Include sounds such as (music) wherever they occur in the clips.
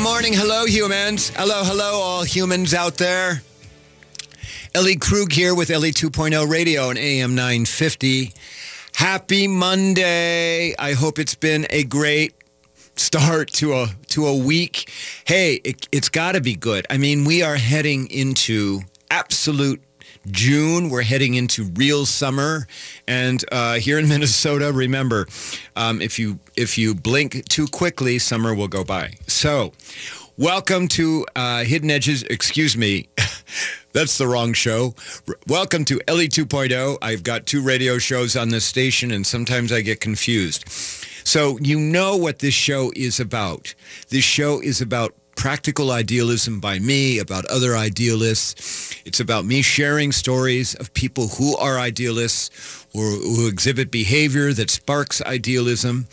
morning. Hello, humans. Hello, hello, all humans out there. Ellie Krug here with Ellie 2.0 Radio and AM 950. Happy Monday. I hope it's been a great start to a to a week. Hey, it, it's got to be good. I mean, we are heading into absolute June. We're heading into real summer, and uh, here in (laughs) Minnesota, remember, um, if you if you blink too quickly, summer will go by. So, welcome to uh, Hidden Edges. Excuse me. (laughs) That's the wrong show. Welcome to Ellie 2.0. I've got two radio shows on this station, and sometimes I get confused. So, you know what this show is about. This show is about practical idealism by me about other idealists. It's about me sharing stories of people who are idealists or who exhibit behavior that sparks idealism.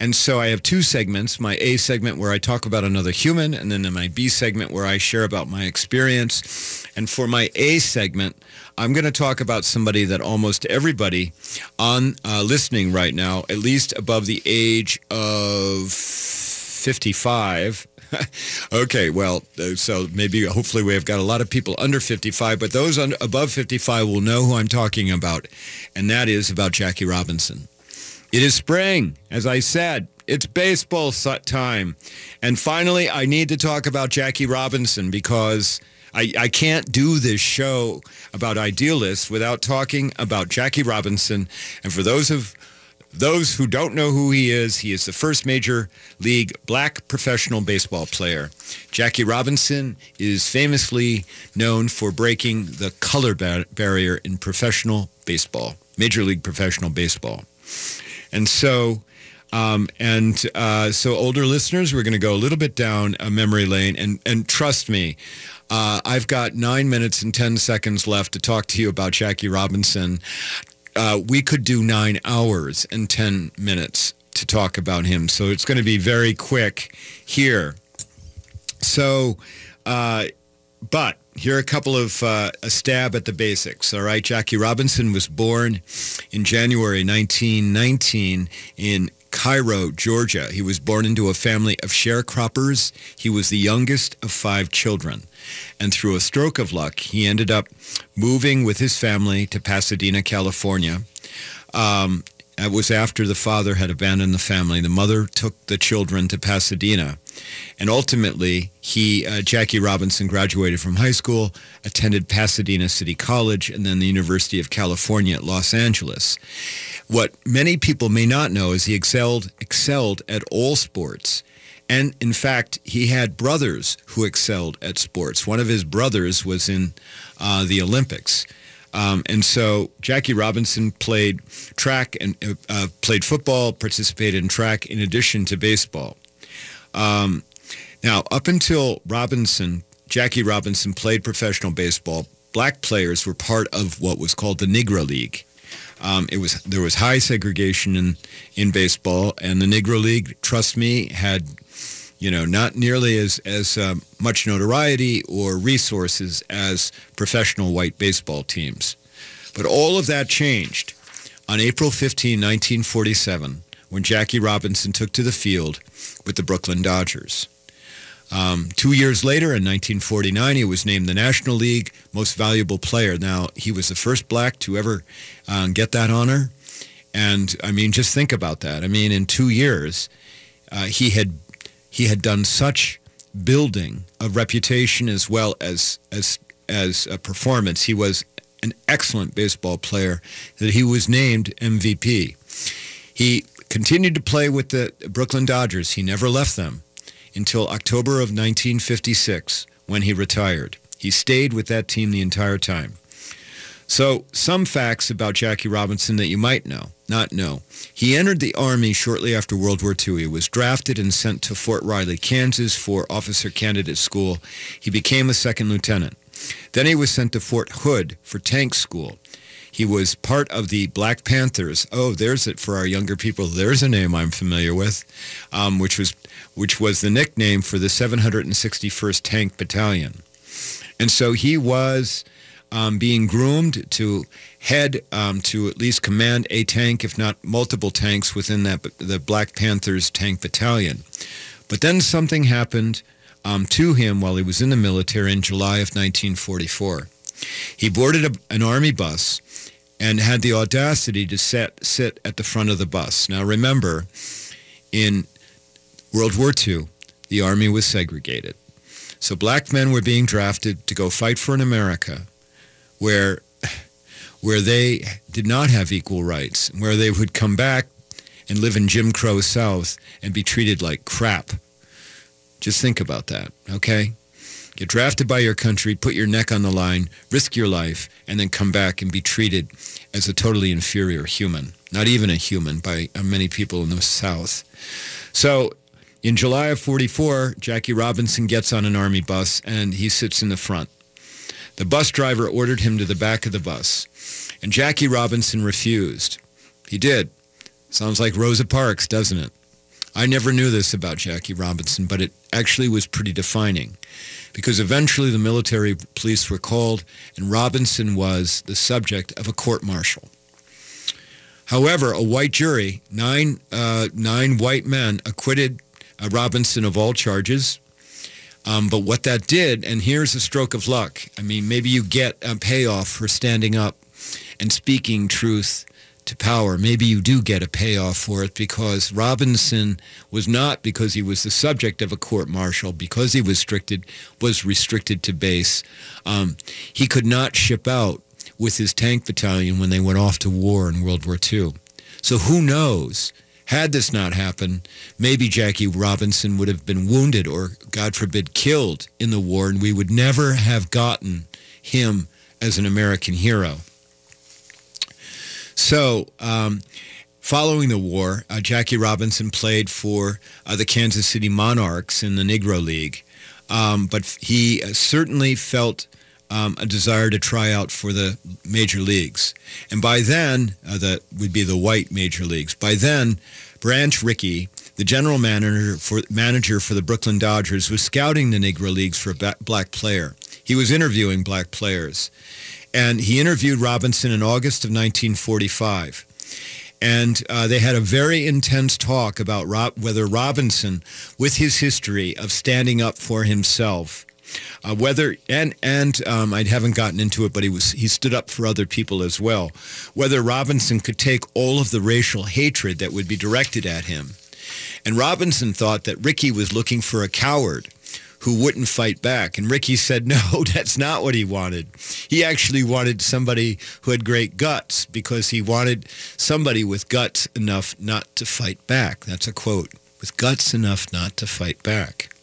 And so I have two segments, my A segment where I talk about another human, and then in my B segment where I share about my experience. And for my A segment, I'm going to talk about somebody that almost everybody on uh, listening right now, at least above the age of 55, (laughs) okay, well, uh, so maybe hopefully we have got a lot of people under 55, but those under, above 55 will know who I'm talking about, and that is about Jackie Robinson. It is spring, as I said. It's baseball time. And finally, I need to talk about Jackie Robinson because I, I can't do this show about idealists without talking about Jackie Robinson. And for those of those who don't know who he is, he is the first major league black professional baseball player. Jackie Robinson is famously known for breaking the color bar- barrier in professional baseball, major league professional baseball. And so, um, and uh, so older listeners, we're going to go a little bit down a memory lane. And, and trust me, uh, I've got nine minutes and 10 seconds left to talk to you about Jackie Robinson uh, we could do nine hours and 10 minutes to talk about him. So it's going to be very quick here. So, uh, but here are a couple of uh, a stab at the basics. All right, Jackie Robinson was born in January 1919 in Cairo, Georgia. He was born into a family of sharecroppers. He was the youngest of five children. And through a stroke of luck, he ended up moving with his family to Pasadena, California. Um, it was after the father had abandoned the family. The mother took the children to Pasadena. And ultimately, he, uh, Jackie Robinson graduated from high school, attended Pasadena City College, and then the University of California at Los Angeles. What many people may not know is he excelled, excelled at all sports. And in fact, he had brothers who excelled at sports. One of his brothers was in uh, the Olympics. Um, and so Jackie Robinson played track and uh, uh, played football, participated in track in addition to baseball. Um, now, up until Robinson, Jackie Robinson played professional baseball. Black players were part of what was called the Negro League. Um, it was there was high segregation in in baseball, and the Negro League, trust me, had you know not nearly as as um, much notoriety or resources as professional white baseball teams. But all of that changed on April 15, 1947, when Jackie Robinson took to the field with the Brooklyn Dodgers. Um, two years later, in 1949, he was named the National League Most Valuable Player. Now, he was the first black to ever um, get that honor. And I mean, just think about that. I mean, in two years, uh, he had he had done such building of reputation as well as as as a performance. He was an excellent baseball player that he was named MVP. He continued to play with the Brooklyn Dodgers. He never left them until October of 1956 when he retired. He stayed with that team the entire time. So, some facts about Jackie Robinson that you might know, not know. He entered the Army shortly after World War II. He was drafted and sent to Fort Riley, Kansas for officer candidate school. He became a second lieutenant. Then he was sent to Fort Hood for tank school. He was part of the Black Panthers. Oh, there's it for our younger people. There's a name I'm familiar with, um, which was which was the nickname for the 761st Tank Battalion. And so he was um, being groomed to head um, to at least command a tank, if not multiple tanks within that the Black Panthers tank battalion. But then something happened um, to him while he was in the military in July of 1944. He boarded a, an army bus and had the audacity to set, sit at the front of the bus. Now remember, in World War II, the army was segregated. So black men were being drafted to go fight for an America where where they did not have equal rights, where they would come back and live in Jim Crow South and be treated like crap. Just think about that, okay? Get drafted by your country, put your neck on the line, risk your life, and then come back and be treated as a totally inferior human. Not even a human by uh, many people in the South. So in July of 44, Jackie Robinson gets on an army bus and he sits in the front. The bus driver ordered him to the back of the bus. And Jackie Robinson refused. He did. Sounds like Rosa Parks, doesn't it? I never knew this about Jackie Robinson, but it actually was pretty defining because eventually the military police were called and Robinson was the subject of a court-martial. However, a white jury, nine, uh, nine white men, acquitted uh, Robinson of all charges. Um, but what that did, and here's a stroke of luck. I mean, maybe you get a payoff for standing up and speaking truth to power. Maybe you do get a payoff for it because Robinson was not because he was the subject of a court martial, because he was restricted, was restricted to base. Um, he could not ship out with his tank battalion when they went off to war in World War II. So who knows? Had this not happened, maybe Jackie Robinson would have been wounded or, God forbid, killed in the war, and we would never have gotten him as an American hero. So, um, following the war, uh, Jackie Robinson played for uh, the Kansas City Monarchs in the Negro League, um, but he uh, certainly felt um, a desire to try out for the major leagues. And by then, uh, that would be the white major leagues. By then, Branch Rickey, the general manager for, manager for the Brooklyn Dodgers, was scouting the Negro Leagues for a black player. He was interviewing black players. And he interviewed Robinson in August of 1945. And uh, they had a very intense talk about Rob, whether Robinson, with his history of standing up for himself, uh, whether and and um, I haven't gotten into it, but he was he stood up for other people as well. Whether Robinson could take all of the racial hatred that would be directed at him, and Robinson thought that Rickey was looking for a coward who wouldn't fight back. And Rickey said, (laughs) no, that's not what he wanted. He actually wanted somebody who had great guts because he wanted somebody with guts enough not to fight back. That's a quote, with guts enough not to fight back.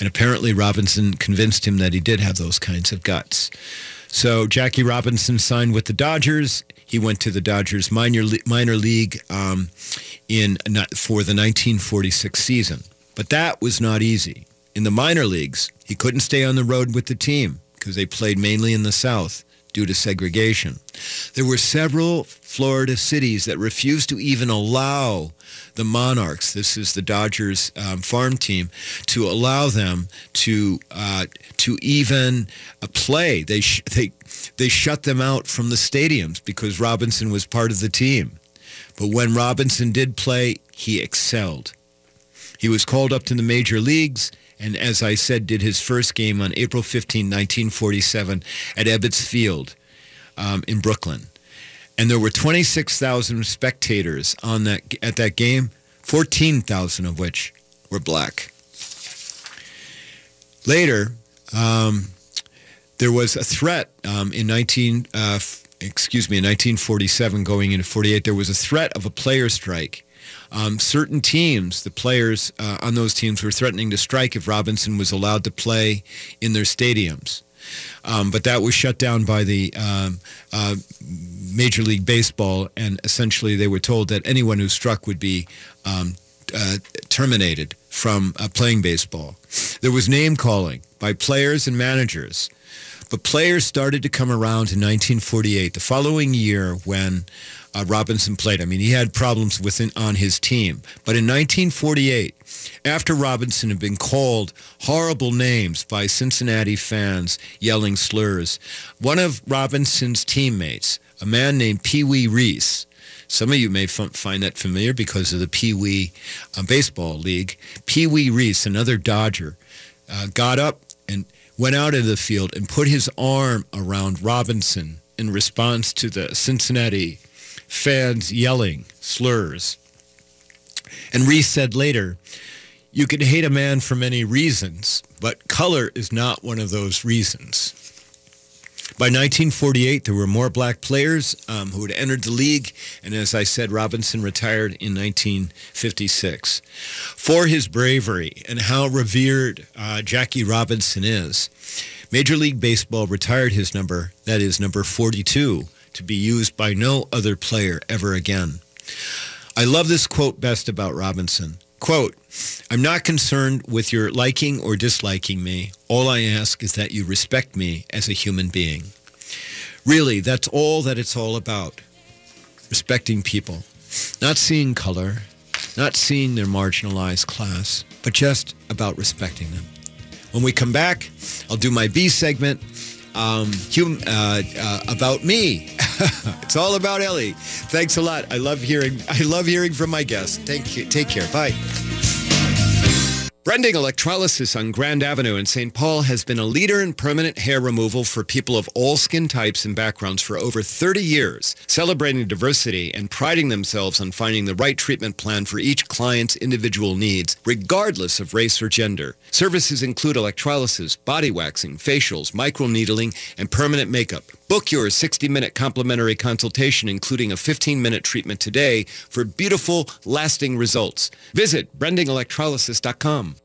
And apparently Robinson convinced him that he did have those kinds of guts. So Jackie Robinson signed with the Dodgers. He went to the Dodgers minor, minor league um, in for the 1946 season. But that was not easy in the minor leagues, he couldn't stay on the road with the team because they played mainly in the South due to segregation. There were several Florida cities that refused to even allow the Monarchs, this is the Dodgers um, farm team, to allow them to uh, to even uh, play. They sh- they they shut them out from the stadiums because Robinson was part of the team. But when Robinson did play, he excelled. He was called up to the major leagues and as I said, did his first game on April 15, 1947 at Ebbets Field um, in Brooklyn. And there were 26,000 spectators on that at that game, 14,000 of which were black. Later, um, there was a threat um, in 19, uh, excuse me, in 1947 going into 48, there was a threat of a player strike um, certain teams, the players uh, on those teams were threatening to strike if Robinson was allowed to play in their stadiums. Um, but that was shut down by the um, uh, Major League Baseball, and essentially they were told that anyone who struck would be um, uh, terminated from uh, playing baseball. There was name calling by players and managers. But players started to come around in 1948, the following year when uh, Robinson played. I mean, he had problems within on his team. But in 1948, after Robinson had been called horrible names by Cincinnati fans yelling slurs, one of Robinson's teammates, a man named Pee Wee Reese, Some of you may f- find that familiar because of the Pee Wee uh, Baseball League. Pee Wee Reese, another Dodger, uh, got up and went out of the field and put his arm around Robinson in response to the Cincinnati fans yelling slurs. And Reese said later, you can hate a man for many reasons, but color is not one of those reasons. By 1948, there were more black players um, who had entered the league, and as I said, Robinson retired in 1956. For his bravery and how revered uh, Jackie Robinson is, Major League Baseball retired his number, that is number 42, to be used by no other player ever again. I love this quote best about Robinson. Quote, I'm not concerned with your liking or disliking me. All I ask is that you respect me as a human being. Really, that's all that it's all about. Respecting people. Not seeing color, not seeing their marginalized class, but just about respecting them. When we come back, I'll do my B segment um, hum, uh, uh, about me. (laughs) it's all about Ellie. Thanks a lot. I love hearing. I love hearing from my guests. Thank you. Take care. Bye. Brending Electrolysis on Grand Avenue in St. Paul has been a leader in permanent hair removal for people of all skin types and backgrounds for over 30 years, celebrating diversity and priding themselves on finding the right treatment plan for each client's individual needs, regardless of race or gender. Services include electrolysis, body waxing, facials, microneedling, and permanent makeup. Book your 60-minute complimentary consultation, including a 15-minute treatment today for beautiful, lasting results. Visit brendingelectrolysis.com.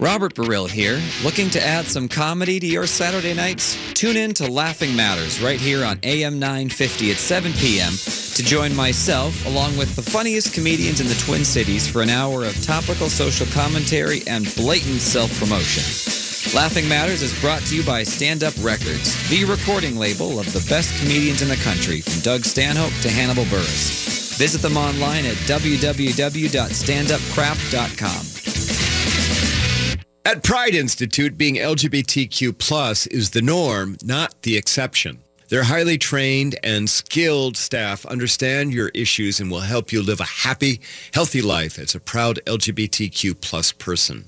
Robert Burrill here, looking to add some comedy to your Saturday nights? Tune in to Laughing Matters right here on AM 950 at 7 p.m. to join myself along with the funniest comedians in the Twin Cities for an hour of topical social commentary and blatant self-promotion. Laughing Matters is brought to you by Stand Up Records, the recording label of the best comedians in the country, from Doug Stanhope to Hannibal Buress. Visit them online at www.standupcrap.com. At Pride Institute, being LGBTQ plus is the norm, not the exception. Their highly trained and skilled staff understand your issues and will help you live a happy, healthy life as a proud LGBTQ plus person.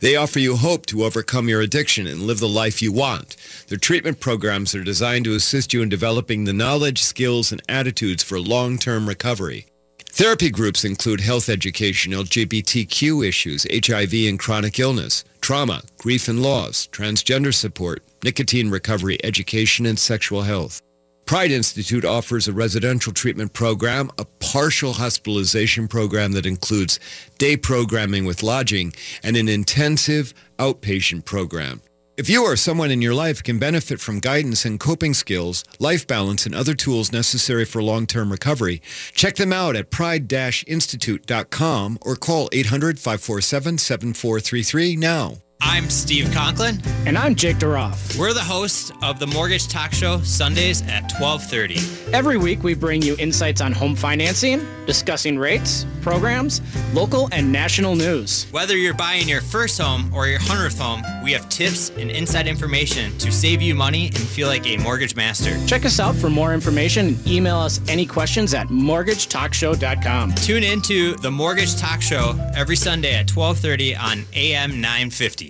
They offer you hope to overcome your addiction and live the life you want. Their treatment programs are designed to assist you in developing the knowledge, skills, and attitudes for long-term recovery. Therapy groups include health education, LGBTQ issues, HIV and chronic illness, trauma, grief and loss, transgender support, nicotine recovery, education, and sexual health. Pride Institute offers a residential treatment program, a partial hospitalization program that includes day programming with lodging, and an intensive outpatient program. If you or someone in your life can benefit from guidance and coping skills, life balance, and other tools necessary for long-term recovery, check them out at pride-institute.com or call 800-547-7433 now. I'm Steve Conklin. And I'm Jake Duroff. We're the hosts of the Mortgage Talk Show Sundays at 1230. Every week we bring you insights on home financing, discussing rates, programs, local and national news. Whether you're buying your first home or your 100th home, we have tips and inside information to save you money and feel like a mortgage master. Check us out for more information and email us any questions at mortgagetalkshow.com. Tune into the Mortgage Talk Show every Sunday at 1230 on AM 950.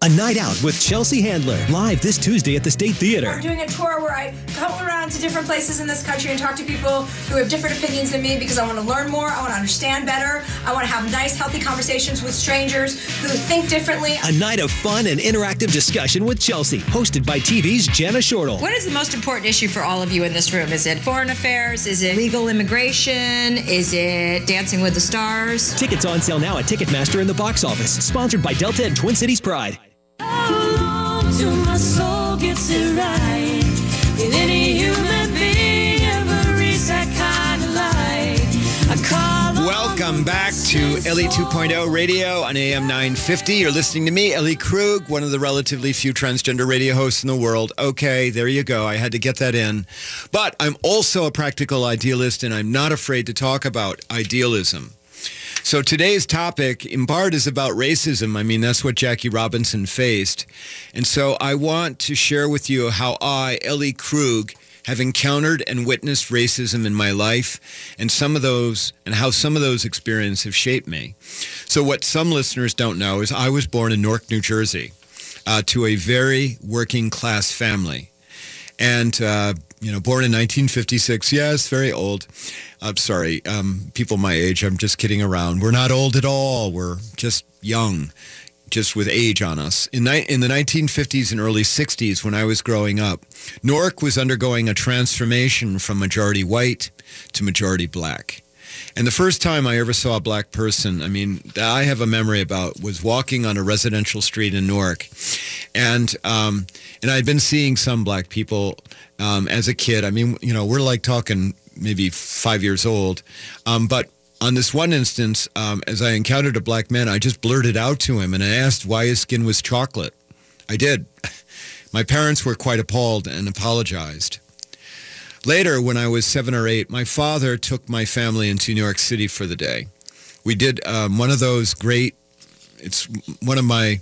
A night out with Chelsea Handler, live this Tuesday at the State Theater. I'm doing a tour where I go around to different places in this country and talk to people who have different opinions than me because I want to learn more, I want to understand better, I want to have nice, healthy conversations with strangers who think differently. A night of fun and interactive discussion with Chelsea, hosted by TV's Jenna Shortle. What is the most important issue for all of you in this room? Is it foreign affairs? Is it legal immigration? Is it dancing with the stars? Tickets on sale now at Ticketmaster in the box office. Sponsored by Delta and Twin Cities Pride. Welcome back to Ellie 2.0 Radio on AM 950. You're listening to me, Ellie Krug, one of the relatively few transgender radio hosts in the world. Okay, there you go. I had to get that in. But I'm also a practical idealist, and I'm not afraid to talk about idealism. So today's topic, in part, is about racism. I mean, that's what Jackie Robinson faced. And so I want to share with you how I, Ellie Krug, have encountered and witnessed racism in my life and some of those and how some of those experiences have shaped me. So what some listeners don't know is I was born in Newark, New Jersey, uh, to a very working class family. And, uh, you know, born in 1956. Yes, very old. I'm sorry, um, people my age, I'm just kidding around. We're not old at all. We're just young just with age on us. In, ni- in the 1950s and early 60s, when I was growing up, Newark was undergoing a transformation from majority white to majority black. And the first time I ever saw a black person, I mean, that I have a memory about was walking on a residential street in Newark, and um, and I'd been seeing some black people um, as a kid. I mean, you know, we're like talking maybe five years old, um, but on this one instance, um, as I encountered a black man, I just blurted out to him and I asked why his skin was chocolate. I did. (laughs) My parents were quite appalled and apologized. Later, when I was seven or eight, my father took my family into New York City for the day. We did um, one of those great, it's one of my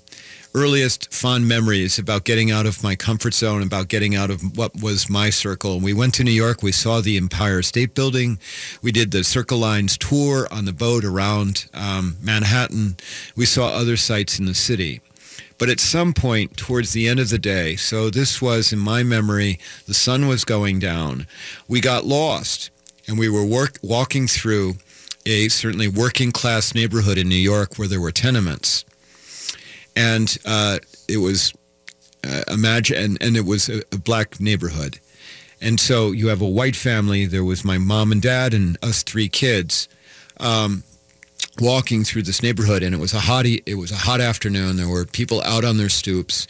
earliest fond memories about getting out of my comfort zone, about getting out of what was my circle. We went to New York. We saw the Empire State Building. We did the Circle Lines tour on the boat around um, Manhattan. We saw other sites in the city. But at some point towards the end of the day, so this was in my memory, the sun was going down. We got lost and we were work, walking through a certainly working class neighborhood in New York where there were tenements. And uh, it was, uh, imagine, and, and it was a, a black neighborhood. And so you have a white family. There was my mom and dad and us three kids. Um, walking through this neighborhood and it was a hot it was a hot afternoon there were people out on their stoops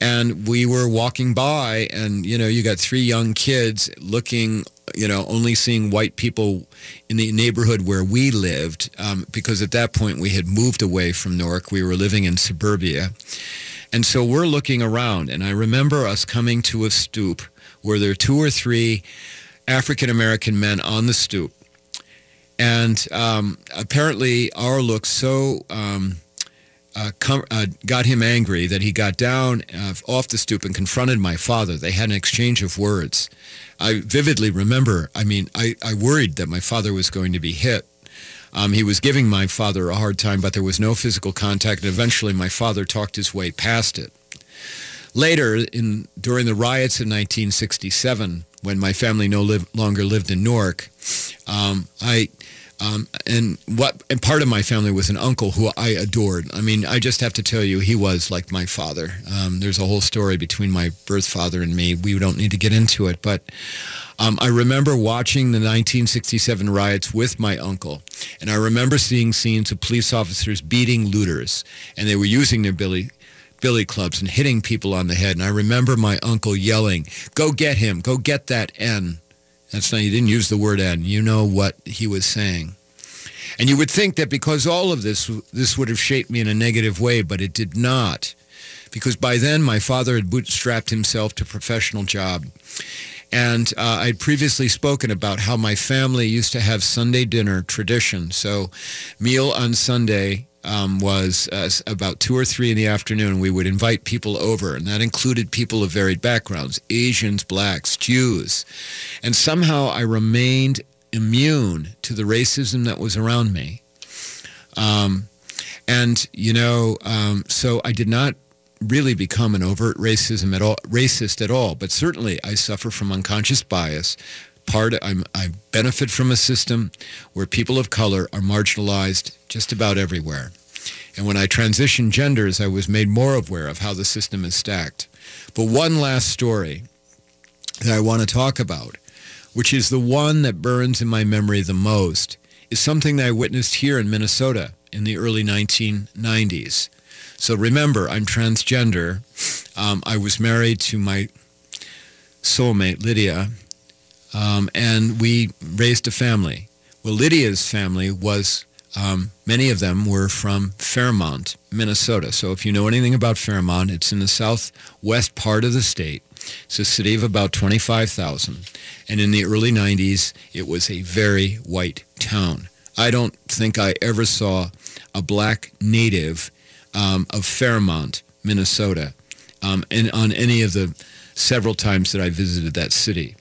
and we were walking by and you know you got three young kids looking you know only seeing white people in the neighborhood where we lived um, because at that point we had moved away from newark. We were living in suburbia. And so we're looking around and i remember us coming to a stoop where there are two or three african american men on the stoop. And um, apparently our look so um, uh, com- uh, got him angry that he got down uh, off the stoop and confronted my father. They had an exchange of words. I vividly remember, I mean, I, I worried that my father was going to be hit. Um, he was giving my father a hard time, but there was no physical contact, and eventually my father talked his way past it. Later, in, during the riots in 1967, when my family no live, longer lived in Newark, um, I um, and what and part of my family was an uncle who I adored. I mean, I just have to tell you, he was like my father. Um, there's a whole story between my birth father and me. We don't need to get into it, but um, I remember watching the 1967 riots with my uncle, and I remember seeing scenes of police officers beating looters, and they were using their billy billy clubs and hitting people on the head. And I remember my uncle yelling, "Go get him! Go get that N!" That's not, he didn't use the word N. You know what he was saying. And you would think that because all of this, this would have shaped me in a negative way, but it did not. Because by then my father had bootstrapped himself to professional job. And uh, I'd previously spoken about how my family used to have Sunday dinner tradition. So meal on Sunday um, was uh, about two or three in the afternoon. We would invite people over, and that included people of varied backgrounds, Asians, blacks, Jews. And somehow I remained immune to the racism that was around me. Um, and, you know, um, so I did not really become an overt racism at all, racist at all, but certainly I suffer from unconscious bias. Part I'm, I benefit from a system where people of color are marginalized just about everywhere. And when I transitioned genders, I was made more aware of how the system is stacked. But one last story that I want to talk about, which is the one that burns in my memory the most, is something that I witnessed here in Minnesota in the early 1990s. So remember, I'm transgender. Um, I was married to my soulmate, Lydia, um, and we raised a family. Well, Lydia's family was, um, many of them were from Fairmont, Minnesota. So if you know anything about Fairmont, it's in the southwest part of the state. It's a city of about 25,000. And in the early 90s, it was a very white town. I don't think I ever saw a black native um, of Fairmont, Minnesota, um, and on any of the several times that I visited that city.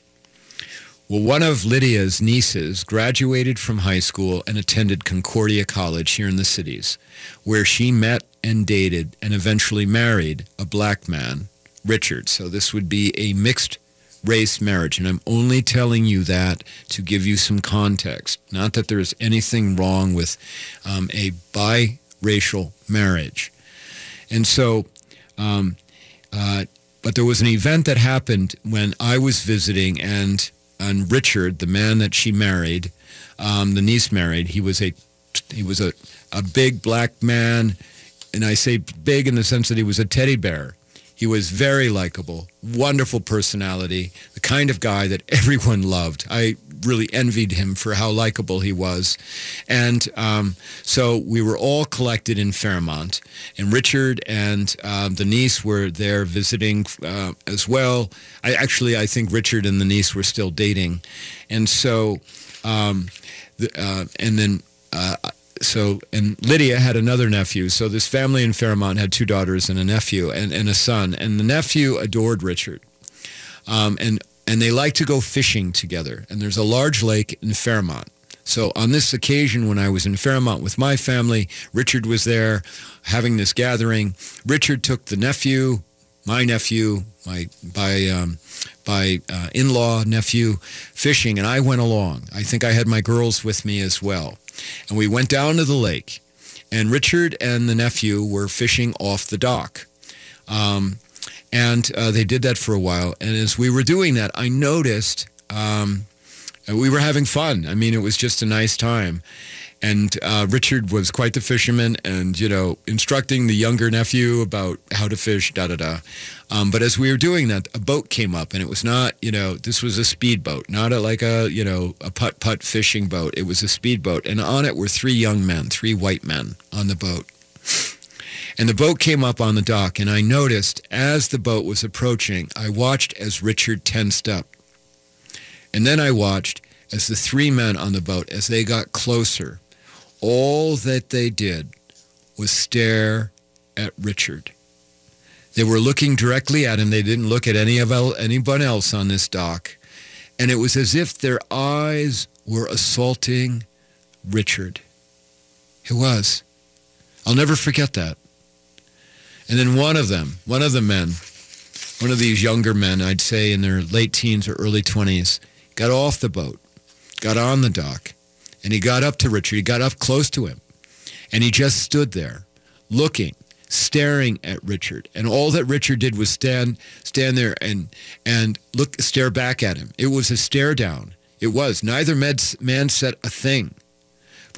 Well, one of Lydia's nieces graduated from high school and attended Concordia College here in the cities, where she met and dated and eventually married a black man, Richard. So this would be a mixed race marriage. And I'm only telling you that to give you some context. Not that there's anything wrong with um, a biracial marriage. And so, um, uh, but there was an event that happened when I was visiting and and Richard, the man that she married, um, the niece married, he was a he was a, a big black man, and I say big in the sense that he was a teddy bear. He was very likable, wonderful personality, the kind of guy that (laughs) everyone loved. I really envied him for how likable he was. And um, so we were all collected in Fairmont, and Richard and um, the niece were there visiting uh, as well. I actually, I think Richard and the niece were still dating. And so, um, the, uh, and then uh, so and Lydia had another nephew. So this family in Fairmont had two daughters and a nephew and, and a son. And the nephew adored Richard. Um, and and they like to go fishing together. And there's a large lake in Fairmont. So on this occasion, when I was in Fairmont with my family, Richard was there having this gathering. Richard took the nephew, my nephew, my by um, by uh, in-law nephew fishing, and I went along. I think I had my girls with me as well, and we went down to the lake. And Richard and the nephew were fishing off the dock. Um, and uh, they did that for a while. And as we were doing that, I noticed um, we were having fun. I mean, it was just a nice time. And uh, Richard was quite the fisherman and, you know, instructing the younger nephew about how to fish, da da da. Um, but as we were doing that, a boat came up and it was not, you know, this was a speedboat, not a, like a, you know, a putt putt fishing boat. It was a speedboat. And on it were three young men, three white men on the boat. And the boat came up on the dock, and I noticed as the boat was approaching, I watched as Richard tensed up. And then I watched as the three men on the boat, as they got closer, all that they did was stare at Richard. They were looking directly at him. They didn't look at any of el- anyone else on this dock. And it was as if their eyes were assaulting Richard. It was. I'll never forget that. And then one of them, one of the men, one of these younger men, I'd say in their late teens or early 20s, got off the boat, got on the dock, and he got up to Richard. He got up close to him, and he just stood there, looking, staring at Richard. And all that Richard did was stand, stand there and and look, stare back at him. It was a stare down. It was. Neither man said a thing,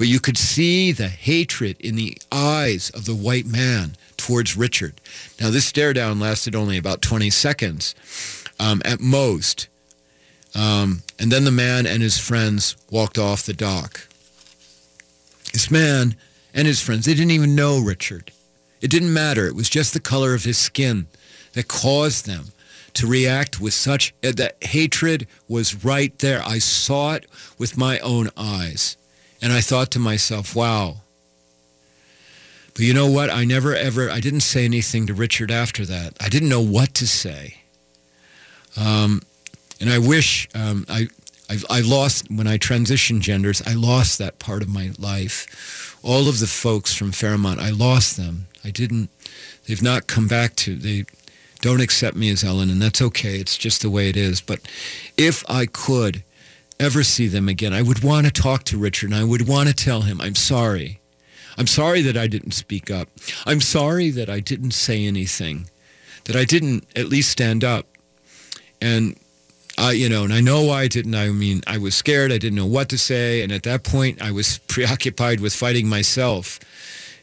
but you could see the hatred in the eyes of the white man towards Richard. Now, this stare down lasted only about 20 seconds um, at most. Um, and then the man and his friends walked off the dock. This man and his friends, they didn't even know Richard. It didn't matter. It was just the color of his skin that caused them to react with such uh, that hatred was right there. I saw it with my own eyes. And I thought to myself, wow, but you know what? I never ever, I didn't say anything to Richard after that. I didn't know what to say. Um, and I wish um, I, I, I lost, when I transitioned genders, I lost that part of my life. All of the folks from Fairmont, I lost them. I didn't, they've not come back to, they don't accept me as Ellen, and that's okay. It's just the way it is. But if I could ever see them again, I would want to talk to Richard, and I would want to tell him, I'm sorry. I'm sorry that I didn't speak up. I'm sorry that I didn't say anything, that I didn't at least stand up. And I, you know, and I know why I didn't. I mean, I was scared. I didn't know what to say. And at that point, I was (laughs) preoccupied with fighting myself.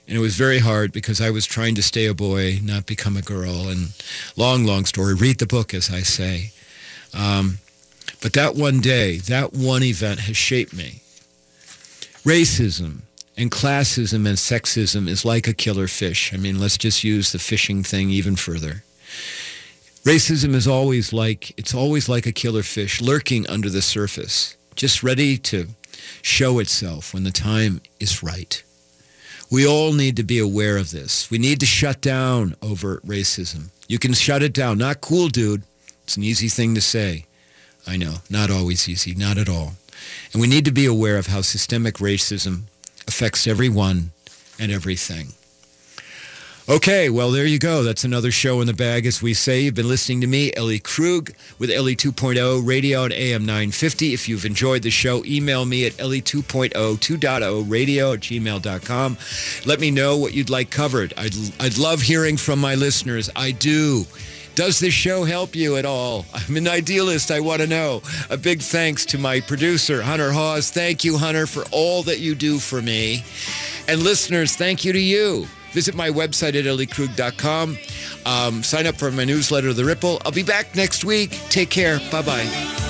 And it was very hard because I was trying to stay a boy, not become a girl. And long, long story. Read the book, as I say. Um, but that one day, that one event has shaped me. Racism, and classism and sexism is like a killer fish. I mean, let's just use the fishing thing even further. Racism is always like, it's always like a killer fish lurking under the surface, just ready to show itself when the time is right. We all need to be aware of this. We need to shut down overt racism. You can shut it down. Not cool, dude. It's an easy thing to say. I know. Not always easy. Not at all. And we need to be aware of how systemic racism affects everyone and everything. Okay, well, there you go. That's another show in the bag, as we say. You've been listening to me, Ellie Krug, with Ellie 2.0 Radio at AM 950. If you've enjoyed the show, email me at Ellie 2.0, 2.0 radio at gmail.com. Let me know what you'd like covered. I'd, I'd love hearing from my listeners. I do. Does this show help you at all? I'm an idealist. I want to know. A big thanks to my producer, Hunter Hawes. Thank you, Hunter, for all that you do for me. And listeners, thank you to you. Visit my website at elliekrug.com. Um, sign up for my newsletter, The Ripple. I'll be back next week. Take care. Bye-bye.